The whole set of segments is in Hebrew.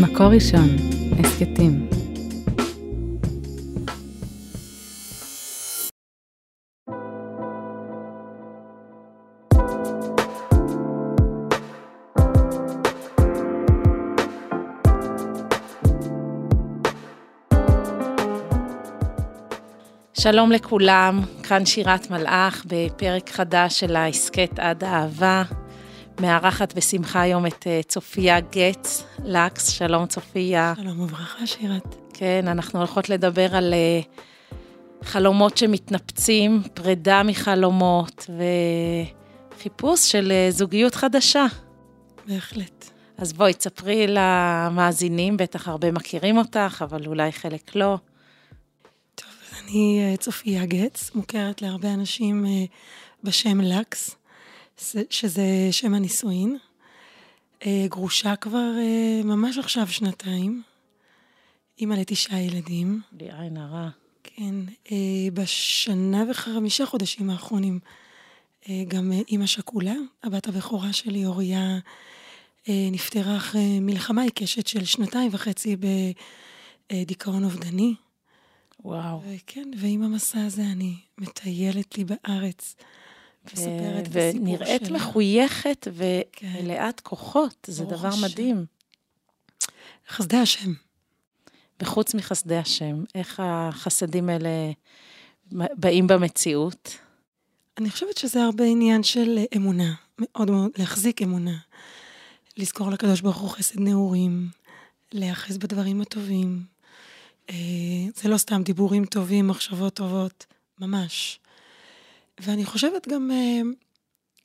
מקור ראשון, הסכתים. שלום לכולם, כאן שירת מלאך בפרק חדש של ההסכת עד האהבה. מארחת בשמחה היום את אה, צופיה גץ, לקס, שלום צופיה. שלום וברכה שירת. כן, אנחנו הולכות לדבר על אה, חלומות שמתנפצים, פרידה מחלומות וחיפוש של אה, זוגיות חדשה. בהחלט. אז בואי, תספרי למאזינים, בטח הרבה מכירים אותך, אבל אולי חלק לא. טוב, אני צופיה גץ, מוכרת להרבה אנשים בשם לקס. שזה שם הנישואין. אה, גרושה כבר אה, ממש עכשיו שנתיים. אימא לתשעה ילדים. בלי עין הרע. כן, אה, בשנה וחמישה חודשים האחרונים גם אימא שכולה, הבת הבכורה שלי, אוריה, נפטרה אחרי מלחמה עיקשת של שנתיים וחצי בדיכאון אובדני. וואו. וכן, ועם המסע הזה אני מטיילת לי בארץ. מספרת את הסיפור ונראית שלה. מחויכת ומלאת כן. כוחות, זה דבר השם. מדהים. חסדי השם. וחוץ מחסדי השם, איך החסדים האלה באים במציאות? אני חושבת שזה הרבה עניין של אמונה, מאוד מאוד, להחזיק אמונה. לזכור לקדוש ברוך הוא חסד נעורים, להיאחז בדברים הטובים. אה, זה לא סתם דיבורים טובים, מחשבות טובות, ממש. ואני חושבת גם uh,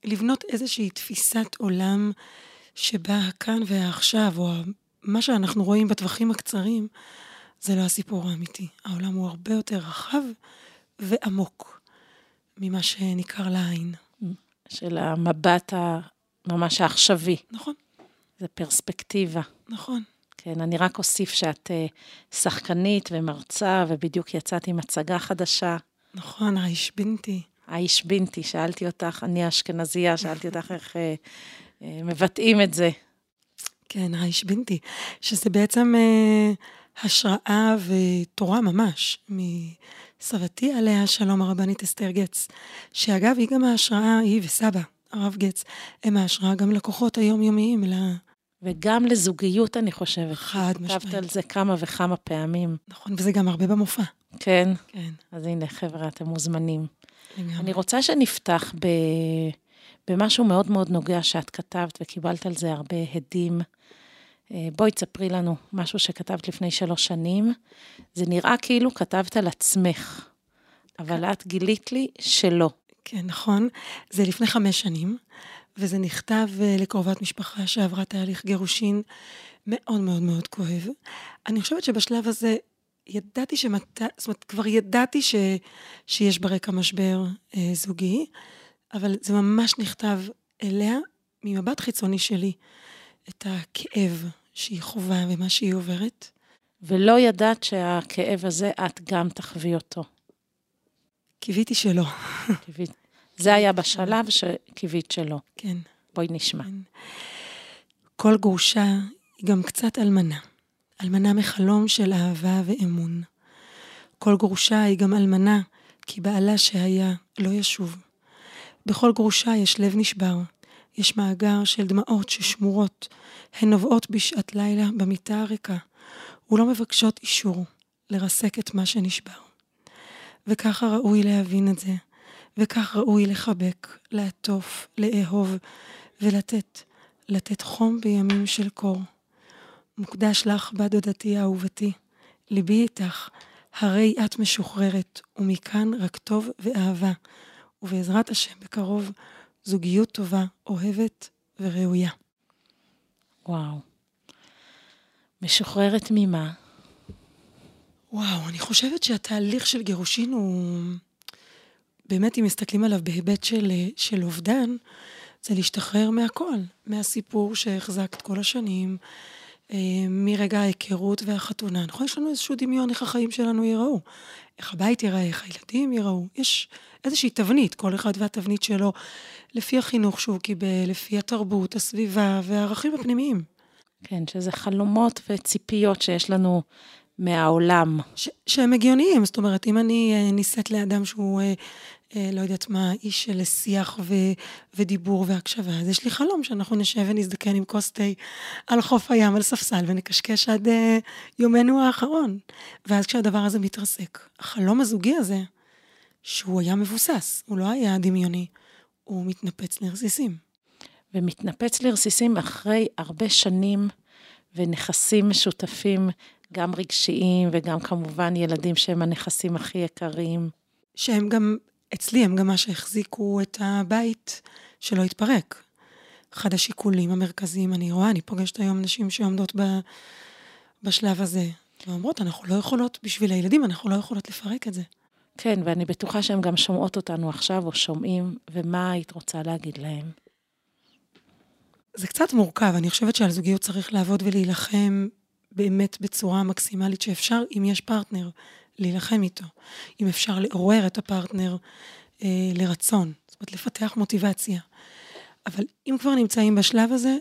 לבנות איזושהי תפיסת עולם שבה הכאן והעכשיו, או מה שאנחנו רואים בטווחים הקצרים, זה לא הסיפור האמיתי. העולם הוא הרבה יותר רחב ועמוק ממה שניכר לעין. של המבט הממש העכשווי. נכון. זה פרספקטיבה. נכון. כן, אני רק אוסיף שאת uh, שחקנית ומרצה, ובדיוק יצאת עם הצגה חדשה. נכון, האיש בינתי. האיש בינתי, שאלתי אותך, אני האשכנזייה, שאלתי אותך איך אה, אה, מבטאים את זה. כן, האיש בינתי, שזה בעצם אה, השראה ותורה ממש, מסבתי עליה שלום הרבנית אסתר גץ, שאגב, היא גם ההשראה, היא וסבא, הרב גץ, הם ההשראה גם לכוחות היומיומיים, ל... וגם לזוגיות, אני חושבת. חד משמעית. כתבת על זה כמה וכמה פעמים. נכון, וזה גם הרבה במופע. כן? כן. אז הנה, חבר'ה, אתם מוזמנים. אני רוצה שנפתח ב... במשהו מאוד מאוד נוגע שאת כתבת, וקיבלת על זה הרבה הדים. אה, בואי תספרי לנו משהו שכתבת לפני שלוש שנים. זה נראה כאילו כתבת על עצמך, אבל. את גילית לי שלא. כן, נכון. זה לפני חמש שנים, וזה נכתב אה, לקרובת משפחה שעברה תהליך גירושין מאוד מאוד מאוד כואב. אני חושבת שבשלב הזה ידעתי שמת... זאת אומרת, כבר ידעתי ש... שיש ברקע משבר אה, זוגי, אבל זה ממש נכתב אליה ממבט חיצוני שלי, את הכאב שהיא חווה ומה שהיא עוברת. ולא ידעת שהכאב הזה, את גם תחווי אותו. קיוויתי שלא. קיווית. זה היה בשלב שקיווית שלא. כן. בואי נשמע. כן. כל גרושה היא גם קצת אלמנה. אלמנה מחלום של אהבה ואמון. כל גרושה היא גם אלמנה, כי בעלה שהיה לא ישוב. בכל גרושה יש לב נשבר, יש מאגר של דמעות ששמורות, הן נובעות בשעת לילה במיטה הריקה, ולא מבקשות אישור לרסק את מה שנשבר. וככה ראוי להבין את זה, וכך ראוי לחבק, לעטוף, לאהוב ולתת, לתת חום בימים של קור. מוקדש לך, בת דודתי אהובתי, ליבי איתך, הרי את משוחררת, ומכאן רק טוב ואהבה, ובעזרת השם בקרוב, זוגיות טובה, אוהבת וראויה. וואו. משוחררת ממה? וואו, אני חושבת שהתהליך של גירושין הוא... באמת, אם מסתכלים עליו בהיבט של, של אובדן, זה להשתחרר מהכל, מהסיפור שהחזקת כל השנים, מרגע ההיכרות והחתונה. נכון, יש לנו איזשהו דמיון איך החיים שלנו ייראו, איך הבית ייראה, איך הילדים ייראו. יש איזושהי תבנית, כל אחד והתבנית שלו, לפי החינוך שהוא קיבל, לפי התרבות, הסביבה והערכים הפנימיים. כן, שזה חלומות וציפיות שיש לנו מהעולם. ש- שהם הגיוניים, זאת אומרת, אם אני אה, נישאת לאדם שהוא, אה, אה, לא יודעת מה, איש של שיח ו- ודיבור והקשבה, אז יש לי חלום שאנחנו נשב ונזדקן עם כוס תה על חוף הים, על ספסל, ונקשקש עד אה, יומנו האחרון. ואז כשהדבר הזה מתרסק, החלום הזוגי הזה, שהוא היה מבוסס, הוא לא היה דמיוני, הוא מתנפץ לרסיסים. ומתנפץ לרסיסים אחרי הרבה שנים ונכסים משותפים, גם רגשיים וגם כמובן ילדים שהם הנכסים הכי יקרים. שהם גם, אצלי הם גם מה שהחזיקו את הבית שלא התפרק. אחד השיקולים המרכזיים, אני רואה, אני פוגשת היום נשים שעומדות ב, בשלב הזה, ואומרות, אנחנו לא יכולות, בשביל הילדים, אנחנו לא יכולות לפרק את זה. כן, ואני בטוחה שהן גם שומעות אותנו עכשיו או שומעים, ומה היית רוצה להגיד להם? זה קצת מורכב, אני חושבת שעל זוגיות צריך לעבוד ולהילחם באמת בצורה מקסימלית שאפשר, אם יש פרטנר, להילחם איתו. אם אפשר לעורר את הפרטנר אה, לרצון, זאת אומרת, לפתח מוטיבציה. אבל אם כבר נמצאים בשלב הזה,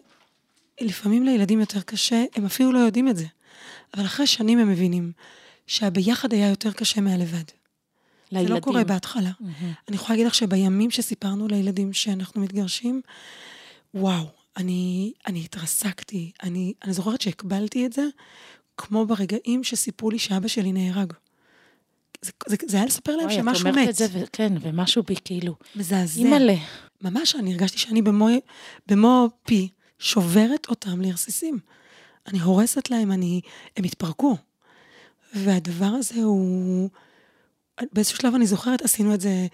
לפעמים לילדים יותר קשה, הם אפילו לא יודעים את זה. אבל אחרי שנים הם מבינים שהביחד היה יותר קשה מהלבד. לילדים. זה לא קורה בהתחלה. Mm-hmm. אני יכולה להגיד לך שבימים שסיפרנו לילדים שאנחנו מתגרשים, וואו, אני, אני התרסקתי. אני, אני זוכרת שהקבלתי את זה, כמו ברגעים שסיפרו לי שאבא שלי נהרג. זה, זה, זה היה לספר להם שמשהו מת. את אומרת את זה, ו- כן, ומשהו בי כאילו... מזעזע. אימא'לה. ממש, אני הרגשתי שאני במו, במו פי שוברת אותם לרסיסים. אני הורסת להם, אני, הם התפרקו. והדבר הזה הוא... באיזשהו שלב אני זוכרת, עשינו את זה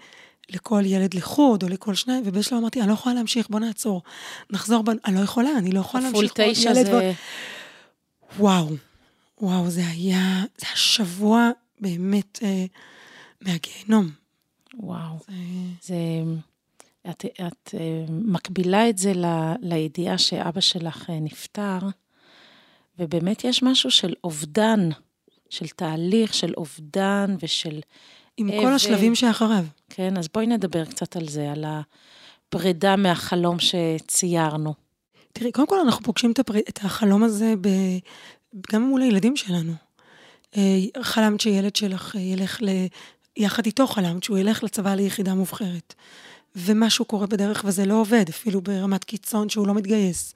לכל ילד לחוד, או לכל שניים, ובאיזשהו שלב אמרתי, אני לא יכולה להמשיך, בוא נעצור. נחזור, ב... אני לא יכולה, אני לא יכולה להמשיך כל ילד. זה... ו... וואו, וואו, זה היה, זה היה שבוע באמת אה, מהגיהנום. וואו. זה... זה... את, את אה, מקבילה את זה ל, לידיעה שאבא שלך אה, נפטר, ובאמת יש משהו של אובדן, של תהליך, של אובדן ושל... עם כל השלבים שאחריו. כן, אז בואי נדבר קצת על זה, על הפרידה מהחלום שציירנו. תראי, קודם כל אנחנו פוגשים את, הפר... את החלום הזה ב... גם מול הילדים שלנו. אה, חלמת שילד שלך ילך ל... יחד איתו חלמת שהוא ילך לצבא ליחידה מובחרת. ומשהו קורה בדרך וזה לא עובד, אפילו ברמת קיצון שהוא לא מתגייס.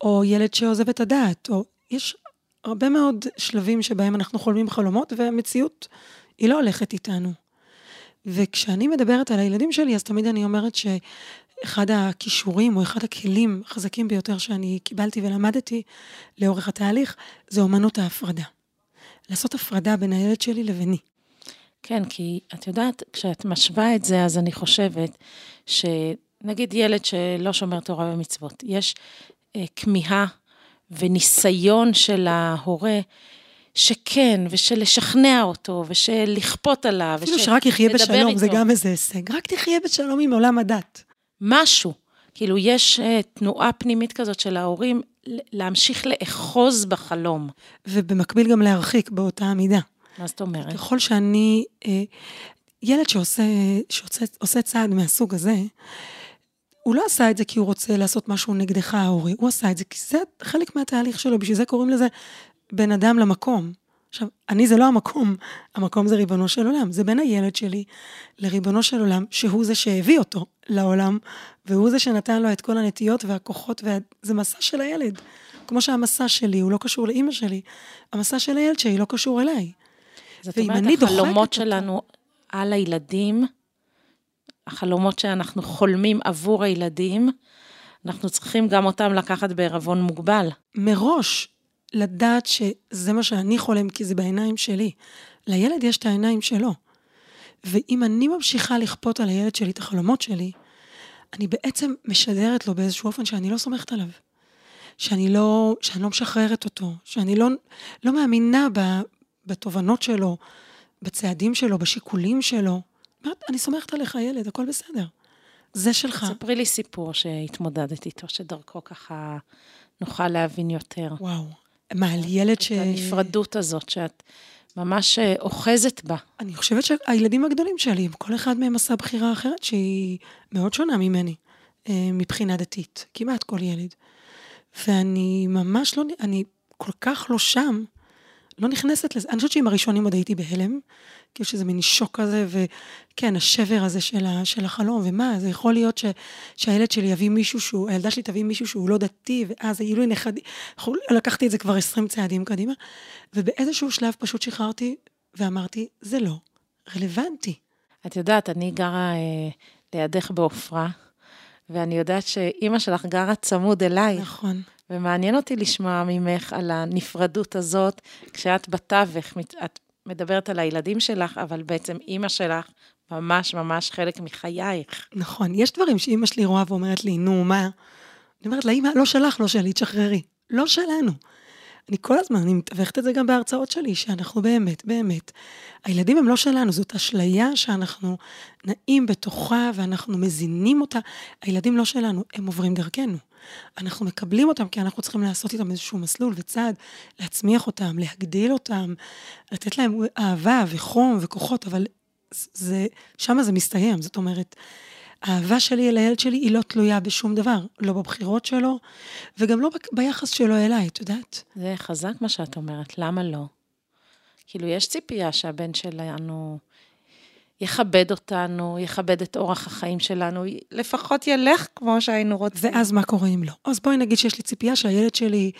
או ילד שעוזב את הדעת, או יש הרבה מאוד שלבים שבהם אנחנו חולמים חלומות, והמציאות היא לא הולכת איתנו. וכשאני מדברת על הילדים שלי, אז תמיד אני אומרת שאחד הכישורים או אחד הכלים החזקים ביותר שאני קיבלתי ולמדתי לאורך התהליך, זה אומנות ההפרדה. לעשות הפרדה בין הילד שלי לביני. כן, כי את יודעת, כשאת משווה את זה, אז אני חושבת שנגיד ילד שלא שומר תורה ומצוות, יש אה, כמיהה וניסיון של ההורה שכן, ושל לשכנע אותו, ושל לכפות עליו, אפילו שרק יחיה בשלום, איתו. זה גם איזה הישג. רק תחיה בשלום עם עולם הדת. משהו. כאילו, יש uh, תנועה פנימית כזאת של ההורים להמשיך לאחוז בחלום. ובמקביל גם להרחיק באותה המידה. מה זאת אומרת? ככל שאני, אה, ילד שעושה, שעושה צעד מהסוג הזה, הוא לא עשה את זה כי הוא רוצה לעשות משהו נגדך ההורי, הוא עשה את זה כי זה חלק מהתהליך שלו, בשביל זה קוראים לזה בין אדם למקום. עכשיו, אני זה לא המקום, המקום זה ריבונו של עולם, זה בין הילד שלי לריבונו של עולם, שהוא זה שהביא אותו לעולם, והוא זה שנתן לו את כל הנטיות והכוחות, וזה מסע של הילד. כמו שהמסע שלי הוא לא קשור לאימא שלי, המסע של הילד שלי לא קשור אליי. זאת אומרת, החלומות שלנו אותו... על הילדים, החלומות שאנחנו חולמים עבור הילדים, אנחנו צריכים גם אותם לקחת בערבון מוגבל. מראש, לדעת שזה מה שאני חולם, כי זה בעיניים שלי. לילד יש את העיניים שלו. ואם אני ממשיכה לכפות על הילד שלי את החלומות שלי, אני בעצם משדרת לו באיזשהו אופן שאני לא סומכת עליו. שאני לא, שאני לא משחררת אותו, שאני לא, לא מאמינה ב, בתובנות שלו, בצעדים שלו, בשיקולים שלו. אומרת, אני סומכת עליך, ילד, הכל בסדר. זה שלך. ספרי לי סיפור שהתמודדת איתו, שדרכו ככה נוכל להבין יותר. וואו. מה, על ילד ש... את הנפרדות הזאת, שאת ממש אה, אוחזת בה. אני חושבת שהילדים הגדולים שלי, כל אחד מהם עשה בחירה אחרת שהיא מאוד שונה ממני, אה, מבחינה דתית. כמעט כל ילד. ואני ממש לא, אני כל כך לא שם, לא נכנסת לזה. אני חושבת שעם הראשונים עוד הייתי בהלם, כאילו שזה מין שוק כזה, וכן, השבר הזה של, ה, של החלום, ומה, זה יכול להיות ש, שהילד שלי יביא מישהו שהוא, הילדה שלי תביא מישהו שהוא לא דתי, ואז יהיו לי נכדים, לקחתי את זה כבר 20 צעדים קדימה, ובאיזשהו שלב פשוט שחררתי ואמרתי, זה לא רלוונטי. את יודעת, אני גרה אה, לידך בעופרה, ואני יודעת שאימא שלך גרה צמוד אליי. נכון. ומעניין אותי לשמוע ממך על הנפרדות הזאת, כשאת בתווך, את מדברת על הילדים שלך, אבל בעצם אימא שלך ממש ממש חלק מחייך. נכון, יש דברים שאימא שלי רואה ואומרת לי, נו, מה? אני אומרת לה, אימא, לא שלך, לא שלי, תשחררי. לא שלנו. אני כל הזמן, אני מתווכת את זה גם בהרצאות שלי, שאנחנו באמת, באמת, הילדים הם לא שלנו, זאת אשליה שאנחנו נעים בתוכה ואנחנו מזינים אותה. הילדים לא שלנו, הם עוברים דרכנו. אנחנו מקבלים אותם כי אנחנו צריכים לעשות איתם איזשהו מסלול וצעד, להצמיח אותם, להגדיל אותם, לתת להם אהבה וחום וכוחות, אבל זה, שמה זה מסתיים. זאת אומרת, האהבה שלי אל הילד שלי היא לא תלויה בשום דבר, לא בבחירות שלו, וגם לא ביחס שלו אליי, את יודעת? זה חזק מה שאת אומרת, למה לא? כאילו, יש ציפייה שהבן שלנו יכבד אותנו, יכבד את אורח החיים שלנו, לפחות ילך כמו שהיינו רוצים. ואז מה קורה אם לא? אז בואי נגיד שיש לי ציפייה שהילד שלי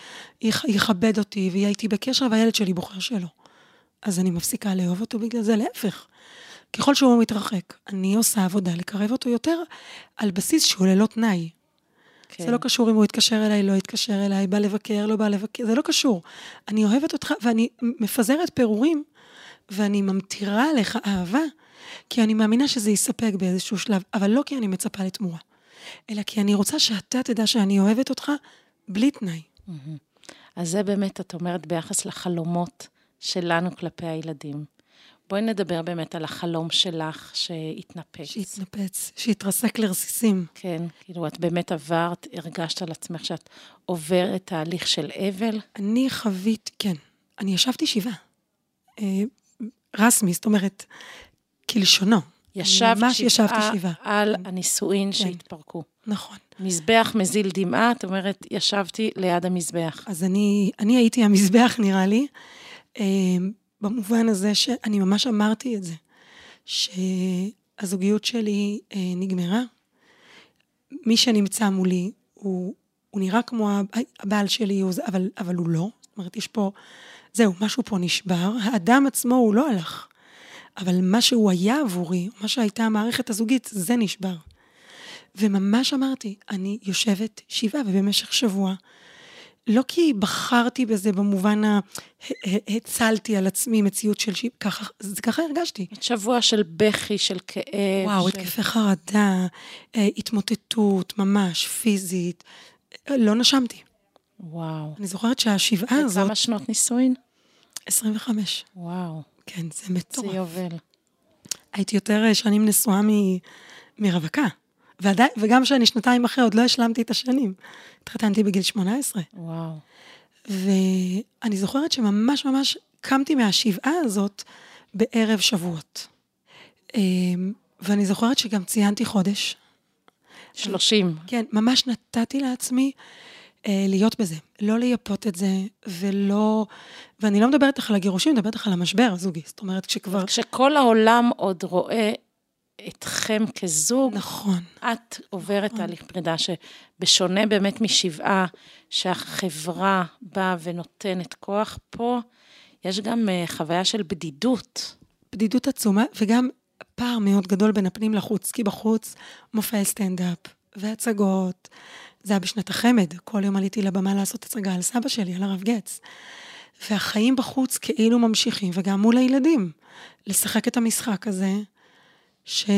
יכבד אותי ויהיה איתי בקשר, והילד שלי בוחר שלא. אז אני מפסיקה לאהוב אותו בגלל זה, להפך. ככל שהוא מתרחק, אני עושה עבודה לקרב אותו יותר על בסיס שהוא ללא תנאי. כן. זה לא קשור אם הוא יתקשר אליי, לא יתקשר אליי, בא לבקר, לא בא לבקר, זה לא קשור. אני אוהבת אותך, ואני מפזרת פירורים, ואני ממטירה עליך אהבה, כי אני מאמינה שזה יספק באיזשהו שלב, אבל לא כי אני מצפה לתמורה, אלא כי אני רוצה שאתה תדע שאני אוהבת אותך בלי תנאי. אז זה באמת, את אומרת, ביחס לחלומות שלנו כלפי הילדים. בואי נדבר באמת על החלום שלך שהתנפץ. שהתנפץ, שהתרסק לרסיסים. כן, כאילו את באמת עברת, הרגשת על עצמך שאת עוברת תהליך של אבל? אני חווית, כן. אני ישבתי שבעה. אה, רסמי, זאת אומרת, כלשונו. ישבת ממש ישבתי שבעה על כן. הנישואין כן. שהתפרקו. נכון. מזבח מזיל דמעה, את אומרת, ישבתי ליד המזבח. אז אני, אני הייתי המזבח, נראה לי. אה, במובן הזה שאני ממש אמרתי את זה, שהזוגיות שלי אה, נגמרה. מי שנמצא מולי, הוא, הוא נראה כמו הבעל שלי, אבל, אבל הוא לא. זאת אומרת, יש פה, זהו, משהו פה נשבר. האדם עצמו הוא לא הלך, אבל מה שהוא היה עבורי, מה שהייתה המערכת הזוגית, זה נשבר. וממש אמרתי, אני יושבת שבעה, ובמשך שבוע לא כי בחרתי בזה במובן ה... הצלתי על עצמי מציאות של שיפ, ככה, ככה הרגשתי. שבוע של בכי, של כאב. וואו, של... התקפי חרדה, אה, התמוטטות, ממש, פיזית. לא נשמתי. וואו. אני זוכרת שהשבעה הזאת... כמה שנות נישואין? 25. וואו. כן, זה מטורף. זה יובל. הייתי יותר שנים נשואה מ... מרווקה. ועדי, וגם שאני שנתיים אחרי, עוד לא השלמתי את השנים. התחתנתי בגיל 18. וואו. ואני זוכרת שממש ממש קמתי מהשבעה הזאת בערב שבועות. אמ, ואני זוכרת שגם ציינתי חודש. 30. כן, ממש נתתי לעצמי אה, להיות בזה, לא לייפות את זה, ולא... ואני לא מדברת איתך על הגירושים, אני מדברת איתך על המשבר הזוגי. זאת אומרת, כשכבר... כשכל העולם עוד רואה אתכם כזוג, נכון. את עוברת נכון. תהליך פרידה שבשונה באמת משבעה, שהחברה באה ונותנת כוח, פה יש גם uh, חוויה של בדידות. בדידות עצומה, וגם פער מאוד גדול בין הפנים לחוץ, כי בחוץ מופעי סטנדאפ והצגות. זה היה בשנת החמד, כל יום עליתי לבמה לעשות הצגה על סבא שלי, על הרב גץ. והחיים בחוץ כאילו ממשיכים, וגם מול הילדים, לשחק את המשחק הזה. ש...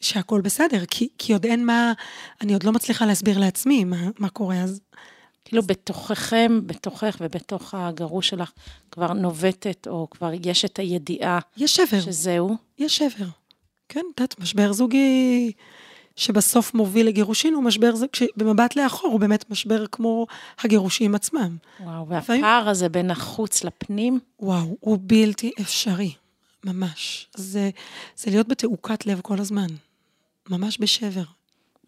שהכל בסדר, כי, כי עוד אין מה, אני עוד לא מצליחה להסביר לעצמי מה, מה קורה, אז... כאילו בתוככם, בתוכך ובתוך הגרוש שלך, כבר נובטת, או כבר יש את הידיעה. יש שבר. שזהו. יש שבר. כן, את יודעת, משבר זוגי שבסוף מוביל לגירושין, הוא משבר, במבט לאחור, הוא באמת משבר כמו הגירושים עצמם. וואו, והפער הזה בין החוץ לפנים? וואו, הוא בלתי אפשרי. ממש. זה, זה להיות בתעוקת לב כל הזמן. ממש בשבר.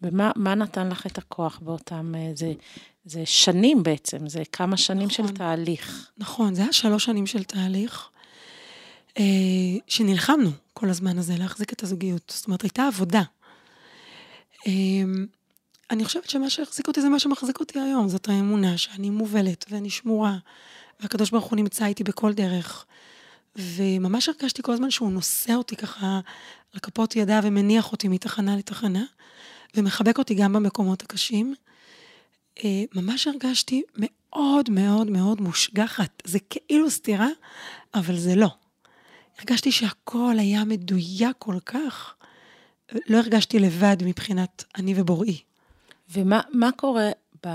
ומה מה נתן לך את הכוח באותם... אה, זה, זה שנים בעצם, זה כמה שנים נכון. של תהליך. נכון, זה היה שלוש שנים של תהליך, אה, שנלחמנו כל הזמן הזה להחזיק את הזוגיות. זאת אומרת, הייתה עבודה. אה, אני חושבת שמה שהחזיק אותי זה מה שמחזיק אותי היום, זאת האמונה שאני מובלת ואני שמורה, והקדוש ברוך הוא נמצא איתי בכל דרך. וממש הרגשתי כל הזמן שהוא נושא אותי ככה על כפות ידיו ומניח אותי מתחנה לתחנה, ומחבק אותי גם במקומות הקשים. אה, ממש הרגשתי מאוד מאוד מאוד מושגחת. זה כאילו סתירה, אבל זה לא. הרגשתי שהכל היה מדויק כל כך. לא הרגשתי לבד מבחינת אני ובוראי. ומה מה קורה ב,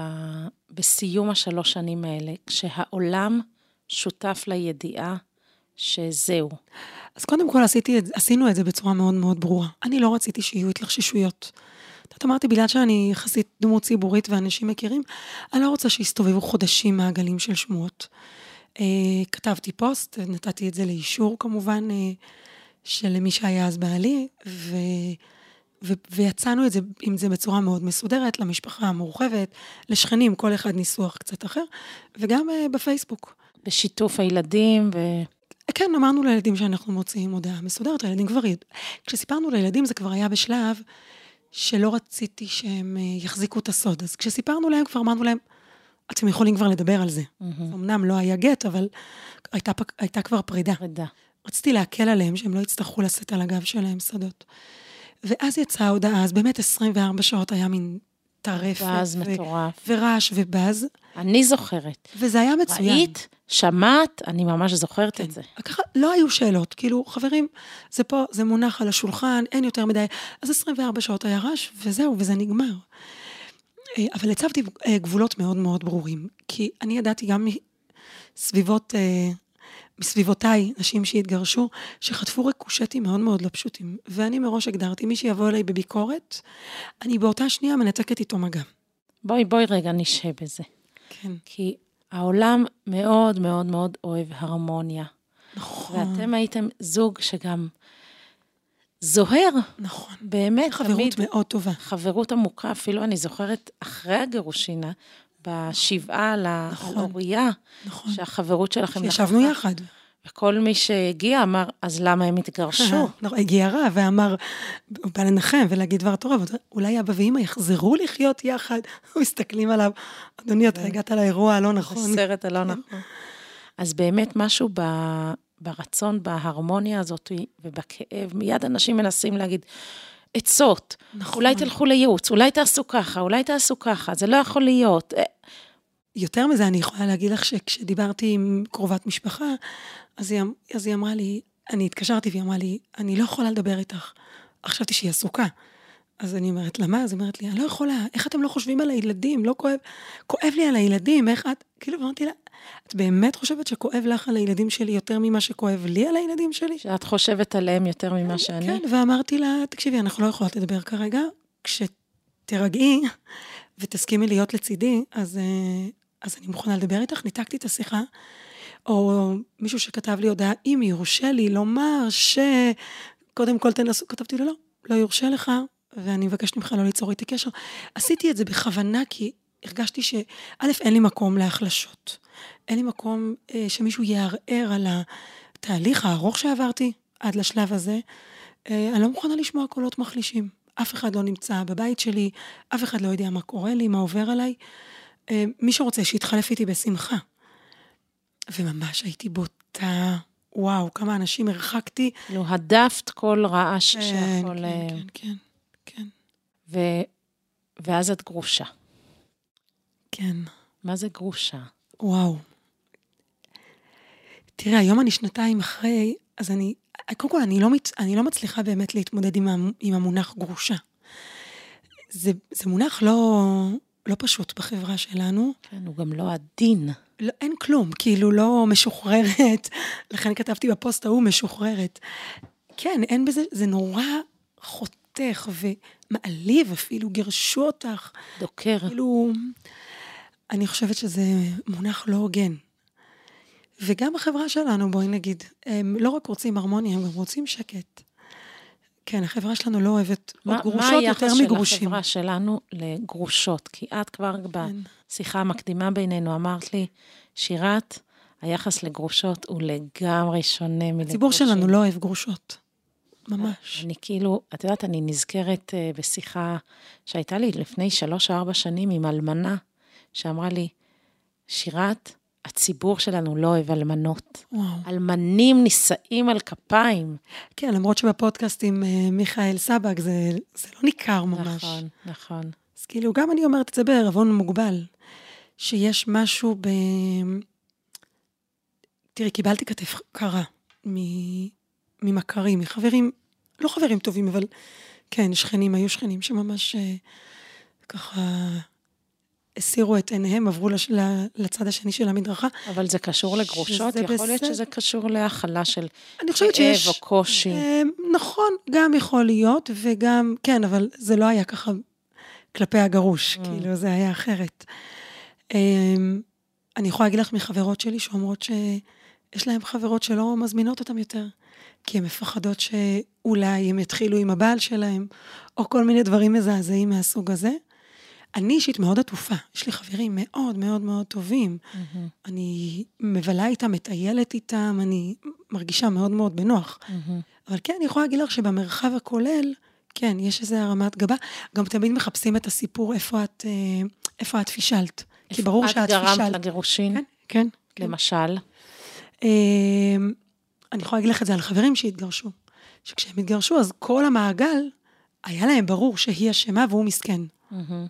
בסיום השלוש שנים האלה, כשהעולם שותף לידיעה שזהו? אז קודם כל עשיתי עשינו את זה בצורה מאוד מאוד ברורה. אני לא רציתי שיהיו התלחששויות. את יודעת, אמרתי, בגלל שאני יחסית דמות ציבורית ואנשים מכירים, אני לא רוצה שיסתובבו חודשים מעגלים של שמועות. אה, כתבתי פוסט, נתתי את זה לאישור כמובן, אה, של מי שהיה אז בעלי, ו... ו- ויצאנו את זה, עם זה בצורה מאוד מסודרת, למשפחה המורחבת, לשכנים, כל אחד ניסוח קצת אחר, וגם uh, בפייסבוק. בשיתוף הילדים ו... כן, אמרנו לילדים שאנחנו מוציאים הודעה מסודרת, הילדים כבר. כשסיפרנו לילדים זה כבר היה בשלב שלא רציתי שהם uh, יחזיקו את הסוד. אז כשסיפרנו להם, כבר אמרנו להם, אתם יכולים כבר לדבר על זה. Mm-hmm. אמנם לא היה גט, אבל הייתה, הייתה כבר פרידה. פרידה. רציתי להקל עליהם, שהם לא יצטרכו לשאת על הגב שלהם סודות. ואז יצאה ההודעה, אז באמת 24 שעות היה מין טרפת. באז מטורף. ורעש ובאז. אני זוכרת. וזה היה מצוין. ראית? שמעת? אני ממש זוכרת כן. את זה. ככה, לא היו שאלות, כאילו, חברים, זה פה, זה מונח על השולחן, אין יותר מדי. אז 24 שעות היה רעש, וזהו, וזה נגמר. אה, אבל הצבתי אה, גבולות מאוד מאוד ברורים, כי אני ידעתי גם מסביבות מסביבותיי, נשים שהתגרשו, שחטפו ריקושטים מאוד מאוד לא פשוטים. ואני מראש הגדרתי, מי שיבוא אליי בביקורת, אני באותה שנייה מנתקת איתו מגע. בואי, בואי רגע נשהה בזה. כן. כי העולם מאוד מאוד מאוד אוהב הרמוניה. נכון. ואתם הייתם זוג שגם זוהר. נכון. באמת, חברות תמיד. מאוד טובה. חברות עמוקה, אפילו אני זוכרת אחרי הגירושינה, בשבעה נכון. לאוריה, נכון. שהחברות שלכם ישבנו יחד. וכל מי שהגיע אמר, אז למה הם התגרשו? לא, הגיע רב ואמר, הוא בא לנחם ולהגיד דבר תורה, אולי אבא ואמא יחזרו לחיות יחד. מסתכלים עליו, אדוני, אתה הגעת לאירוע הלא נכון. בסרט הלא נכון. אז באמת משהו ב... ברצון, בהרמוניה הזאת ובכאב, מיד אנשים מנסים להגיד, עצות, נכון. אולי תלכו לייעוץ, אולי תעשו ככה, אולי תעשו ככה, זה לא יכול להיות. יותר מזה, אני יכולה להגיד לך שכשדיברתי עם קרובת משפחה, אז היא, אז היא אמרה לי, אני התקשרתי והיא אמרה לי, אני לא יכולה לדבר איתך. חשבתי שהיא עסוקה. אז אני אומרת לה, מה? אז היא אומרת לי, אני לא יכולה, איך אתם לא חושבים על הילדים? לא כואב, כואב לי על הילדים, איך את... כאילו, אמרתי לה, את באמת חושבת שכואב לך על הילדים שלי יותר ממה שכואב לי על הילדים שלי? שאת חושבת עליהם יותר ממה שאני? כן, ואמרתי לה, תקשיבי, אנחנו לא יכולות לדבר כרגע, כשתירגעי ותסכימי להיות לצידי, אז, אה, אז אני מוכנה לדבר איתך, ניתקתי את השיחה. או מישהו שכתב לי הודעה, אם יורשה לי לומר שקודם כל תנסו, כתבתי לו, לא, לא יורשה לך, ואני מבקשת ממך לא ליצור איתי קשר. עשיתי את זה בכוונה, כי הרגשתי שא', אין לי מקום להחלשות. אין לי מקום אה, שמישהו יערער על התהליך הארוך שעברתי עד לשלב הזה. אה, אני לא מוכנה לשמוע קולות מחלישים. אף אחד לא נמצא בבית שלי, אף אחד לא יודע מה קורה לי, מה עובר עליי. אה, מי שרוצה, שיתחלף איתי בשמחה. וממש הייתי בוטה, וואו, כמה אנשים הרחקתי. כאילו, הדפת כל רעש כן, שיכול... כן, אה, כן, כן, כן. ו... ואז את גרושה. כן, מה זה גרושה? וואו. תראה, היום אני שנתיים אחרי, אז אני, קודם כל, אני לא, מת, אני לא מצליחה באמת להתמודד עם, המ- עם המונח גרושה. זה, זה מונח לא, לא פשוט בחברה שלנו. כן, הוא גם לא עדין. לא, אין כלום, כאילו לא משוחררת, לכן כתבתי בפוסט ההוא משוחררת. כן, אין בזה, זה נורא חותך ומעליב אפילו, גירשו אותך. דוקר. כאילו, אני חושבת שזה מונח לא הוגן. וגם החברה שלנו, בואי נגיד, הם לא רק רוצים הרמוניה, הם גם רוצים שקט. כן, החברה שלנו לא אוהבת עוד מה, גרושות מה יותר היחס של מגרושים. החברה שלנו לגרושות? כי את כבר כן. בשיחה המקדימה בינינו אמרת לי, שירת, היחס לגרושות הוא לגמרי שונה מלגרושים. הציבור שלנו לא אוהב גרושות. ממש. אני כאילו, את יודעת, אני נזכרת אה, בשיחה שהייתה לי לפני שלוש או ארבע שנים עם אלמנה, שאמרה לי, שירת, הציבור שלנו לא אוהב אלמנות. וואו. אלמנים נישאים על כפיים. כן, למרות שבפודקאסט עם אה, מיכאל סבג זה, זה לא ניכר ממש. נכון, נכון. אז כאילו, גם אני אומרת את זה בערבון מוגבל, שיש משהו ב... תראי, קיבלתי כתף קרה מ- ממכרים, מחברים, לא חברים טובים, אבל כן, שכנים, היו שכנים שממש אה, ככה הסירו את עיניהם, עברו לש... לצד השני של המדרכה. אבל זה קשור לגרושות? יכול להיות בסדר. שזה קשור להכלה של חושבת שיש... כאב או קושי. אה, נכון, גם יכול להיות, וגם, כן, אבל זה לא היה ככה כלפי הגרוש, Mm. כאילו, זה היה אחרת. אה, אני יכולה להגיד לך מחברות שלי שאומרות שיש להן חברות שלא מזמינות אותן יותר, כי הן מפחדות שאולי הם יתחילו עם הבעל שלהם, או כל מיני דברים מזעזעים מהסוג הזה. אני אישית מאוד עטופה, יש לי חברים מאוד מאוד מאוד טובים. מהמם, אני מבלה איתם, מטיילת איתם, אני מרגישה מאוד מאוד בנוח. מהמם. אבל כן, אני יכולה להגיד לך שבמרחב הכולל, כן, יש איזו הרמת גבה. גם תמיד מחפשים את הסיפור איפה את, אה, איפה את פישלת. כי ברור שאת את גרמת פישלת. לגירושין, כן, כן. כן. למשל. אה, אני יכולה להגיד לך את זה על חברים שהתגרשו. שכשהם התגרשו, אז כל המעגל, היה להם ברור שהיא אשמה והוא מסכן. מהמם.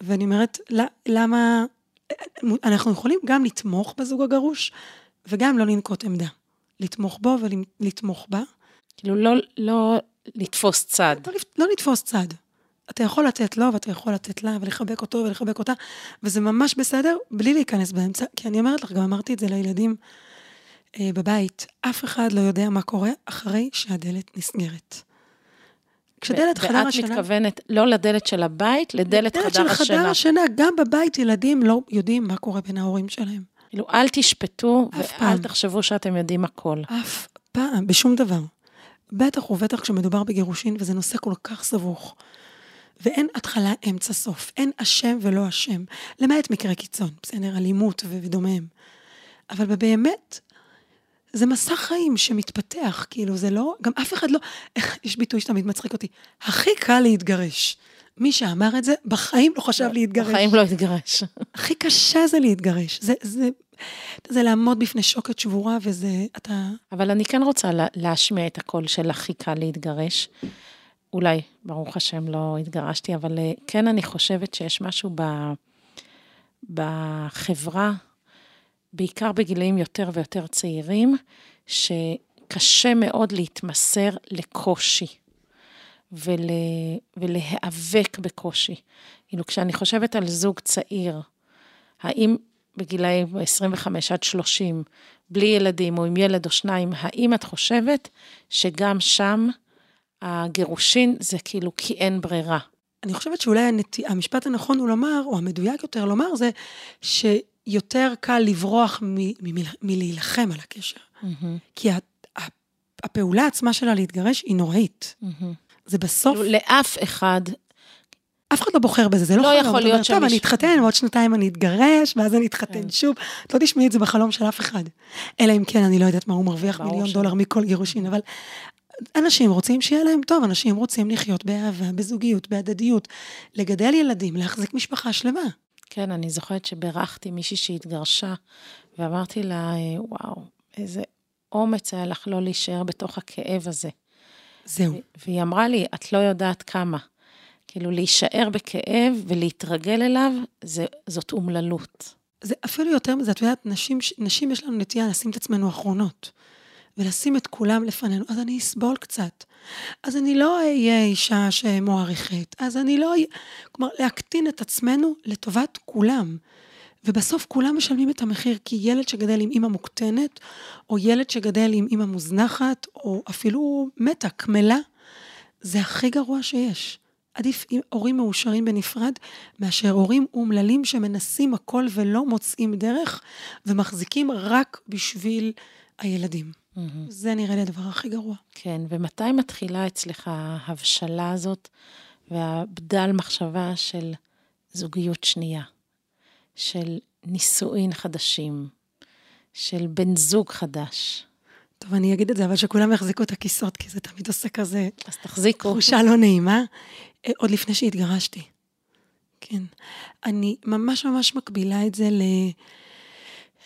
ואני אומרת, "ל- למה... אנחנו יכולים גם לתמוך בזוג הגרוש, וגם לא לנקוט עמדה. לתמוך בו ולתמוך בה. כאילו, לא, לא לתפוס צד. לא, לא לתפוס צד. אתה יכול לתת לו ואתה יכול לתת לה, ולחבק אותו ולחבק אותה, וזה ממש בסדר, בלי להיכנס באמצע. כי אני אומרת לך, גם אמרתי את זה לילדים אה, בבית, אף אחד לא יודע מה קורה אחרי שהדלת נסגרת. כשדלת חדר ואת השינה... מתכוונת לא לדלת של הבית, לדלת דלת חדר של חדר השינה. השינה, גם בבית ילדים לא יודעים מה קורה בין ההורים שלהם. כאילו, אל תשפטו ואל פעם. תחשבו שאתם יודעים הכל. אף פעם, בשום דבר. בטח ובטח כשמדובר בגירושין, וזה נושא כל כך סבוך. ואין התחלה, אמצע, סוף. אין אשם ולא אשם. למעט מקרה קיצון, בסדר, אלימות ודומיהם. אבל באמת, זה מסע חיים שמתפתח, כאילו, זה לא... גם אף אחד לא... איך, יש ביטוי שתמיד מצחיק אותי. הכי קל להתגרש. מי שאמר את זה, בחיים לא חשב להתגרש. בחיים לא התגרש. הכי קשה זה להתגרש. זה, זה, זה לעמוד בפני שוקת שבורה, וזה, אתה... אבל אני כן רוצה לה- להשמיע את הקול של הכי קל להתגרש. אולי, ברוך השם, לא התגרשתי, אבל אה, כן, אני חושבת שיש משהו ב, בחברה, בעיקר בגילאים יותר ויותר צעירים, שקשה מאוד להתמסר לקושי ול, ולהיאבק בקושי. כאילו, כשאני חושבת על זוג צעיר, האם בגילאי 25 עד 30, בלי ילדים או עם ילד או שניים, האם את חושבת שגם שם הגירושין זה כאילו כי אין ברירה? אני חושבת שאולי הנטי, המשפט הנכון הוא לומר, או המדויק יותר לומר, זה שיותר קל לברוח מלהילחם על הקשר. כי ה, ה, הפעולה עצמה שלה להתגרש היא נוראית. זה בסוף, כאילו, לאף אחד, אף אחד לא בוחר בזה, זה לא, לא חלום. יכול אתה אומר, להיות טוב, שמישהו- אני אתחתן, ועוד שנתיים אני אתגרש, ואז אני כן. אתחתן שוב. את לא תשמעי את זה בחלום של אף אחד. אלא אם כן, אני לא יודעת מה, הוא מרוויח מיליון שלא. דולר מכל גירושין, אבל אנשים רוצים שיהיה להם טוב, אנשים רוצים לחיות באהבה, בזוגיות, בהדדיות, לגדל ילדים, להחזיק משפחה שלמה. כן, אני זוכרת שבירכתי מישהי שהתגרשה, ואמרתי לה, וואו, איזה אומץ היה לך לא להישאר בתוך הכאב הזה. זהו. והיא אמרה לי, את לא יודעת כמה. כאילו, להישאר בכאב ולהתרגל אליו, זה, זאת אומללות. זה אפילו יותר מזה, את יודעת, נשים, נשים יש לנו נטייה לשים את עצמנו אחרונות, ולשים את כולם לפנינו, אז אני אסבול קצת. אז אני לא אהיה אישה שמוערכת, אז אני לא. כלומר, להקטין את עצמנו לטובת כולם. ובסוף כולם משלמים את המחיר, כי ילד שגדל עם אימא מוקטנת, או ילד שגדל עם אימא מוזנחת, או אפילו מתה, קמלה, זה הכי גרוע שיש. עדיף אם הורים מאושרים בנפרד, מאשר הורים אומללים שמנסים הכל ולא מוצאים דרך, ומחזיקים רק בשביל הילדים. זה נראה לי הדבר הכי גרוע. כן, ומתי מתחילה אצלך ההבשלה הזאת והבדל מחשבה של זוגיות שנייה, של נישואין חדשים, של בן זוג חדש? טוב, אני אגיד את זה, אבל שכולם יחזיקו את הכיסאות, כי זה תמיד עושה כזה... אז תחזיקו. תחושה לא נעימה. אה, עוד לפני שהתגרשתי. כן. אני ממש ממש מקבילה את זה ל...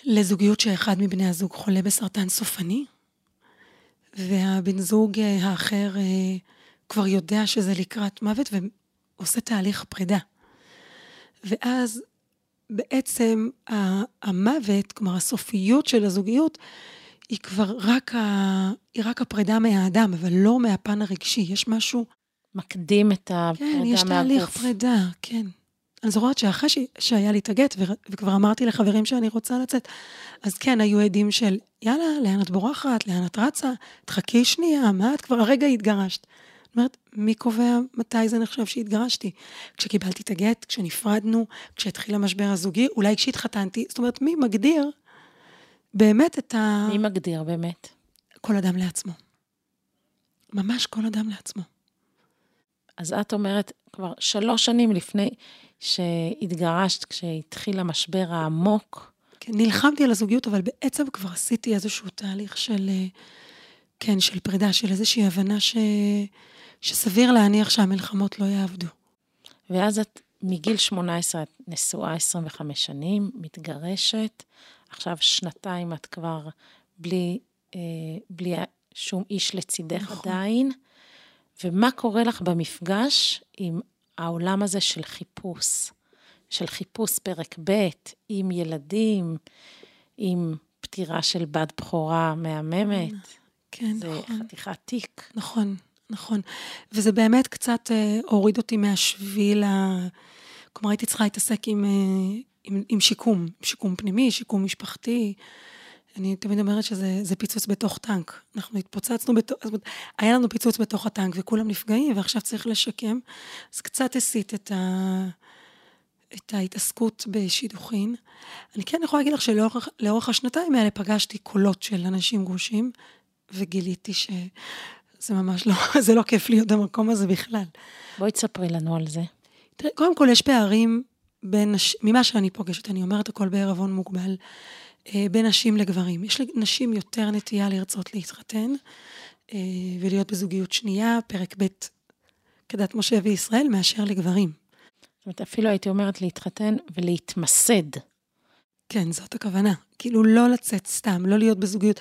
לזוגיות שאחד מבני הזוג חולה בסרטן סופני, והבן זוג אה, האחר אה, כבר יודע שזה לקראת מוות ועושה תהליך פרידה. ואז בעצם המוות, כלומר הסופיות של הזוגיות, היא כבר רק, ה... היא רק הפרידה מהאדם, אבל לא מהפן הרגשי. יש משהו... מקדים את הפרידה מהגוף. כן, יש תהליך פרידה, כן. אני זוכרת שאחרי ש... שהיה לי את הגט, ו... וכבר אמרתי לחברים שאני רוצה לצאת, אז כן, היו עדים של, יאללה, לאן את בורחת, לאן את רצה, תחכי שנייה, מה את כבר הרגע התגרשת. זאת אומרת, מי קובע מתי זה נחשב שהתגרשתי? כשקיבלתי את הגט, כשנפרדנו, כשהתחיל המשבר הזוגי, אולי כשהתחתנתי, זאת אומרת, מי מגדיר באמת את ה... מי מגדיר באמת? כל אדם לעצמו. ממש כל אדם לעצמו. אז את אומרת, כבר שלוש שנים לפני שהתגרשת, כשהתחיל המשבר העמוק. כן, נלחמתי על הזוגיות, אבל בעצם כבר עשיתי איזשהו תהליך של, אה, כן, של פרידה, של איזושהי הבנה ש, שסביר להניח שהמלחמות לא יעבדו. ואז את מגיל 18 את נשואה 25 שנים, מתגרשת, עכשיו שנתיים את כבר בלי, אה, בלי שום איש לצידך נכון. עדיין. ומה קורה לך במפגש עם העולם הזה של חיפוש, של חיפוש פרק ב', עם ילדים, עם פטירה של בת בכורה מהממת. כן, זה נכון. זה חתיכת תיק. נכון, נכון. וזה באמת קצת אה, הוריד אותי מהשביל ה... כלומר, הייתי צריכה להתעסק עם, אה, עם, עם שיקום, שיקום פנימי, שיקום משפחתי. אני תמיד אומרת שזה פיצוץ בתוך טנק. אנחנו התפוצצנו בתוך, היה לנו פיצוץ בתוך הטנק וכולם נפגעים, ועכשיו צריך לשקם. אז קצת הסיט את, ה, את ההתעסקות בשידוכין. אני כן יכולה להגיד לך שלאורך השנתיים האלה פגשתי קולות של אנשים גרושים, וגיליתי שזה ממש לא, זה לא כיף להיות במקום הזה בכלל. בואי תספרי לנו על זה. תראי, קודם כל יש פערים בין, ממה שאני פוגשת, אני אומרת הכל בערבון מוגבל. אה, בין נשים לגברים. יש לנשים יותר נטייה לרצות להתחתן אה, ולהיות בזוגיות שנייה, פרק ב' כדת משה וישראל, מאשר לגברים. זאת אומרת, אפילו הייתי אומרת להתחתן ולהתמסד. כן, זאת הכוונה. כאילו, לא לצאת סתם, לא להיות בזוגיות.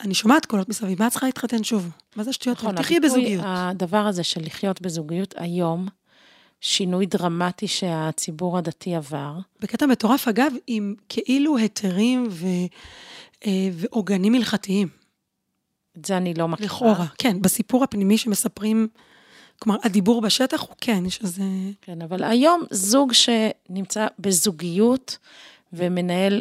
אני שומעת קולות מסביב, מה את צריכה להתחתן שוב? מה זה שטויות? נכון, תחי בזוגיות. הדבר הזה של לחיות בזוגיות היום, שינוי דרמטי שהציבור הדתי עבר. בקטע מטורף, אגב, עם כאילו היתרים ו... אה, ועוגנים הלכתיים. את זה אני לא מכירה. לכאורה, כן, בסיפור הפנימי שמספרים, כלומר, הדיבור בשטח הוא כן, יש איזה... כן, אבל היום זוג שנמצא בזוגיות ומנהל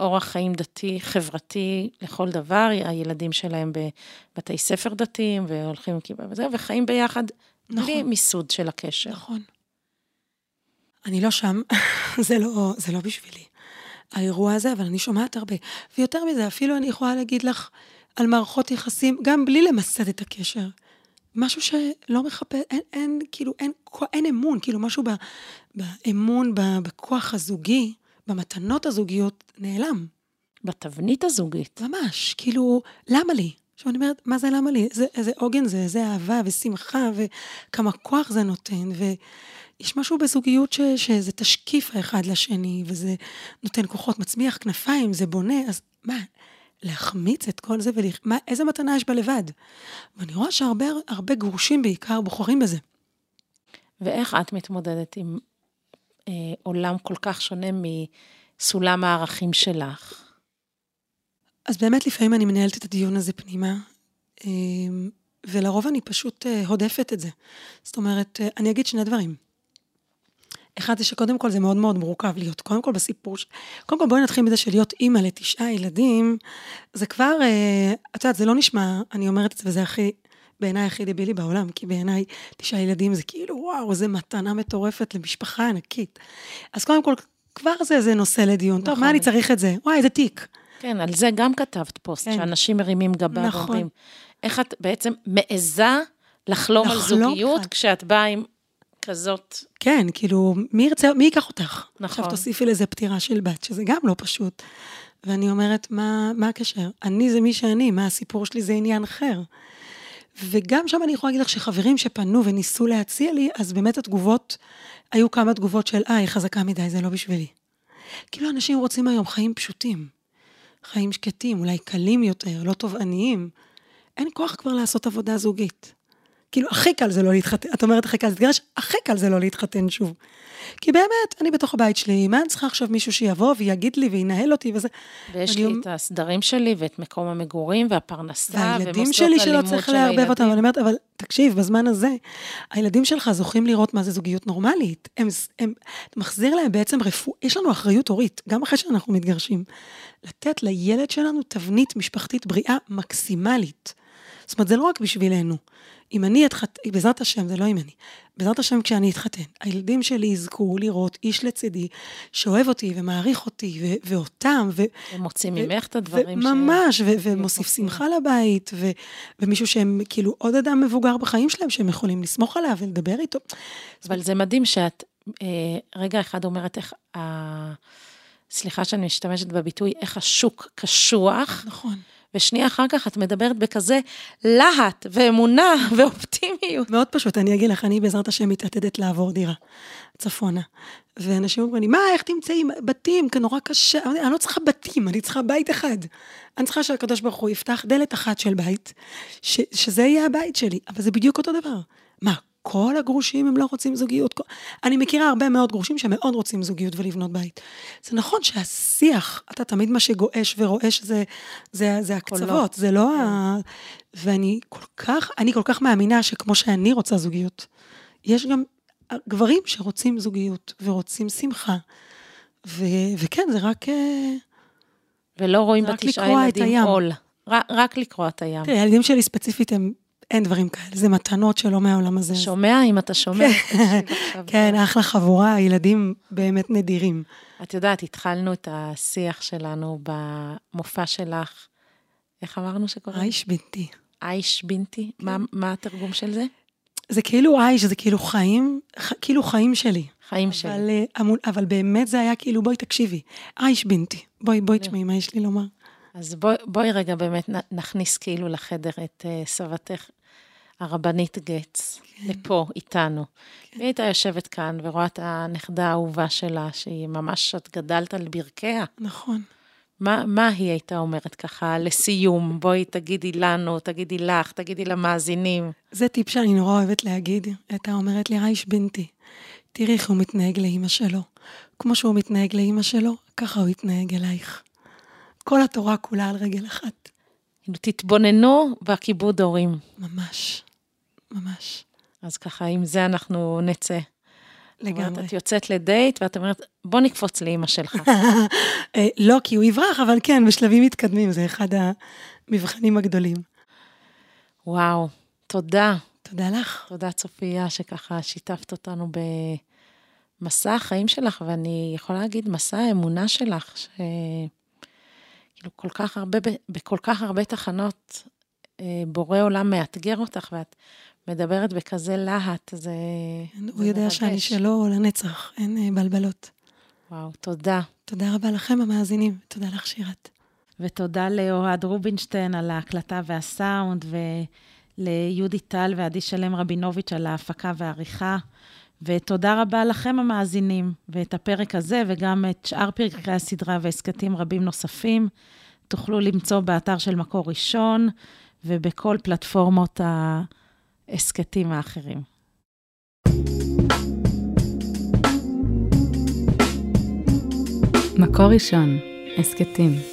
אורח חיים דתי, חברתי לכל דבר, הילדים שלהם בבתי ספר דתיים והולכים עם כיפה וזה, וחיים ביחד נכון. בלי מיסוד של הקשר. נכון. אני לא שם, זה, לא, זה לא בשבילי, האירוע הזה, אבל אני שומעת הרבה. ויותר מזה, אפילו אני יכולה להגיד לך על מערכות יחסים, גם בלי למסד את הקשר. משהו שלא מחפש, אין, אין, כאילו, אין, אין אמון, כאילו, משהו ב, באמון, ב, בכוח הזוגי, במתנות הזוגיות, נעלם. בתבנית הזוגית. ממש, כאילו, למה לי? עכשיו אני אומרת, מה זה למה לי? איזה, איזה עוגן זה, איזה אהבה ושמחה, וכמה כוח זה נותן, ויש משהו בזוגיות ש, שזה תשקיף האחד לשני, וזה נותן כוחות, מצמיח כנפיים, זה בונה, אז מה, להחמיץ את כל זה, ומה, איזה מתנה יש בה לבד? ואני רואה שהרבה גרושים בעיקר בוחרים בזה. ואיך את מתמודדת עם אה, עולם כל כך שונה מסולם הערכים שלך? אז באמת לפעמים אני מנהלת את הדיון הזה פנימה, אמ, ולרוב אני פשוט אה, הודפת את זה. זאת אומרת, אה, אני אגיד שני דברים. אחד זה שקודם כל זה מאוד מאוד מורכב להיות, קודם כל בסיפור, ש... קודם כל בואי נתחיל מזה שלהיות אימא לתשעה ילדים, זה כבר, אה, את יודעת, זה לא נשמע, אני אומרת את זה, וזה הכי, בעיניי הכי דבילי בעולם, כי בעיניי תשעה ילדים זה כאילו, וואו, זה מתנה מטורפת למשפחה ענקית. אז קודם כל, כבר זה, זה נושא לדיון. נכון. טוב, מה אני צריך את זה? וואי, איזה תיק. כן, על זה גם כתבת פוסט, כן. שאנשים מרימים גבה נכון. ואומרים, איך את בעצם מעיזה לחלום על לחלום זוגיות בכלל. כשאת באה עם כזאת... כן, כאילו, מי ירצה, מי ייקח אותך? נכון. עכשיו תוסיפי לזה פטירה של בת, שזה גם לא פשוט. ואני אומרת, מה, מה הקשר? אני זה מי שאני, מה הסיפור שלי זה עניין אחר. וגם שם אני יכולה להגיד לך שחברים שפנו וניסו להציע לי, אז באמת התגובות, היו כמה תגובות של, אה, היא חזקה מדי, זה לא בשבילי. כאילו, אנשים רוצים היום חיים פשוטים, חיים שקטים, אולי קלים יותר, לא תובעניים. אין כוח כבר לעשות עבודה זוגית. כאילו, הכי קל זה לא להתחתן, את אומרת הכי קל להתגרש, הכי קל זה לא להתחתן שוב. כי באמת, אני בתוך הבית שלי, מה אני צריכה עכשיו מישהו שיבוא ויגיד לי וינהל אותי וזה? ויש לי אומ- את הסדרים שלי ואת מקום המגורים והפרנסה והילדים ומוסדות שלי שלא הלימוד צריך של לערבב הילדים. אותם, אני אומרת, אבל תקשיב, בזמן הזה, הילדים שלך זוכים לראות מה זה זוגיות נורמלית. הם, הם, מחזיר להם בעצם רפוא... יש לנו אחריות הורית, גם אחרי שאנחנו מתגרשים. לתת לילד שלנו תבנית משפחתית בריאה מקסימלית. זאת אומרת, זה לא רק בשבילנו. אם אני אתחתן, בעזרת השם, זה לא אם אני, בעזרת השם כשאני אתחתן, הילדים שלי יזכו לראות איש לצידי שאוהב אותי ומעריך אותי ו- ואותם, ו- ומוציא ממך את הדברים ש... ממש, ו- ומוסיף. שמחה לבית, ו- ומישהו שהם, כאילו, עוד אדם מבוגר בחיים שלהם, שהם יכולים לסמוך עליו ולדבר איתו. אבל זה מדהים שאת אה, רגע אחד אומרת איך, ה... סליחה שאני משתמשת בביטוי, איך השוק קשוח, נכון. ושנייה אחר כך את מדברת בכזה להט ואמונה ואופטימיות. מאוד פשוט, אני אגיד לך, אני בעזרת השם מתעתדת לעבור דירה, צפונה. ואנשים אומרים לי, מה, איך תמצאי בתים? כי נורא קשה. אני, לא צריכה בתים, אני צריכה בית אחד. אני צריכה שהקדוש ברוך הוא יפתח דלת אחת של בית, ש, שזה יהיה הבית שלי. אבל זה בדיוק אותו דבר. מה, כל הגרושים הם לא רוצים זוגיות? כל... אני מכירה הרבה מאוד גרושים שמאוד רוצים זוגיות ולבנות בית. זה נכון שהשיח, אתה תמיד מה שגועש ורועש זה, זה, זה הקצוות, קולות. זה לא ה... ואני כל כך, אני כל כך מאמינה שכמו שאני רוצה זוגיות, יש גם גברים שרוצים זוגיות ורוצים שמחה. ו- וכן, זה רק... אה, ולא רואים בתשעה ילדים. עול. רק, לקרוע את הים. תראי, הילדים שלי ספציפית הם... אין דברים כאלה, זה מתנות שלא מהעולם הזה. שומע, אם אתה שומע, עכשיו. כן, אחלה חבורה, ילדים באמת נדירים. את יודעת, התחלנו את השיח שלנו במופע שלך, איך אמרנו שקוראים? אייש בנתי. אייש בינתי? מה, כן. מה התרגום של זה? זה כאילו אייש, זה כאילו חיים, כאילו חיים שלי. חיים שלי. אבל, אה, אבל באמת זה היה כאילו, בואי תקשיבי, אייש בנתי. בואי, בואי תשמעי מה יש לי לומר. אז בואי, בואי רגע באמת נכניס כאילו לחדר את uh, סבתך, הרבנית גץ, כן. לפה, איתנו. היא הייתה יושבת כאן ורואה את הנכדה האהובה שלה, שהיא ממש, את גדלת על ברכיה. נכון. מה, מה היא הייתה אומרת ככה לסיום? בואי תגידי לנו, תגידי לך, תגידי למאזינים. זה טיפ שאני נורא אוהבת להגיד. הייתה אומרת לי, אייש בנתי, תראי איך הוא מתנהג לאימא שלו. כמו שהוא מתנהג לאימא שלו, ככה הוא יתנהג אלייך. כל התורה כולה על רגל אחת. כאילו, תתבוננו בכיבוד הורים. ממש, ממש. אז ככה, עם זה אנחנו נצא. לגמרי. אומרת, את יוצאת לדייט, ואת אומרת, בוא נקפוץ לאימא שלך. אה, לא, כי הוא יברח, אבל כן, בשלבים מתקדמים, זה אחד המבחנים הגדולים. וואו, תודה. תודה לך. תודה, צופיה, שככה שיתפת אותנו במסע החיים שלך, ואני יכולה להגיד, מסע האמונה שלך, שכאילו כל כך הרבה, בכל כך הרבה תחנות, אה, בורא עולם מאתגר אותך, ואת מדברת בכזה להט, זה... הוא זה יודע מרגש. שאני שלו לנצח, אין אה, בלבלות. וואו, תודה. תודה רבה לכם, המאזינים. תודה לך, שירת. ותודה לאוהד רובינשטיין על ההקלטה והסאונד, וליהודי טל ועדי שלם רבינוביץ' על ההפקה והעריכה. ותודה רבה לכם המאזינים, ואת הפרק הזה וגם את שאר פרקי הסדרה והסכתים רבים נוספים תוכלו למצוא באתר של מקור ראשון ובכל פלטפורמות ההסכתים האחרים. מקור ראשון, הסכתים.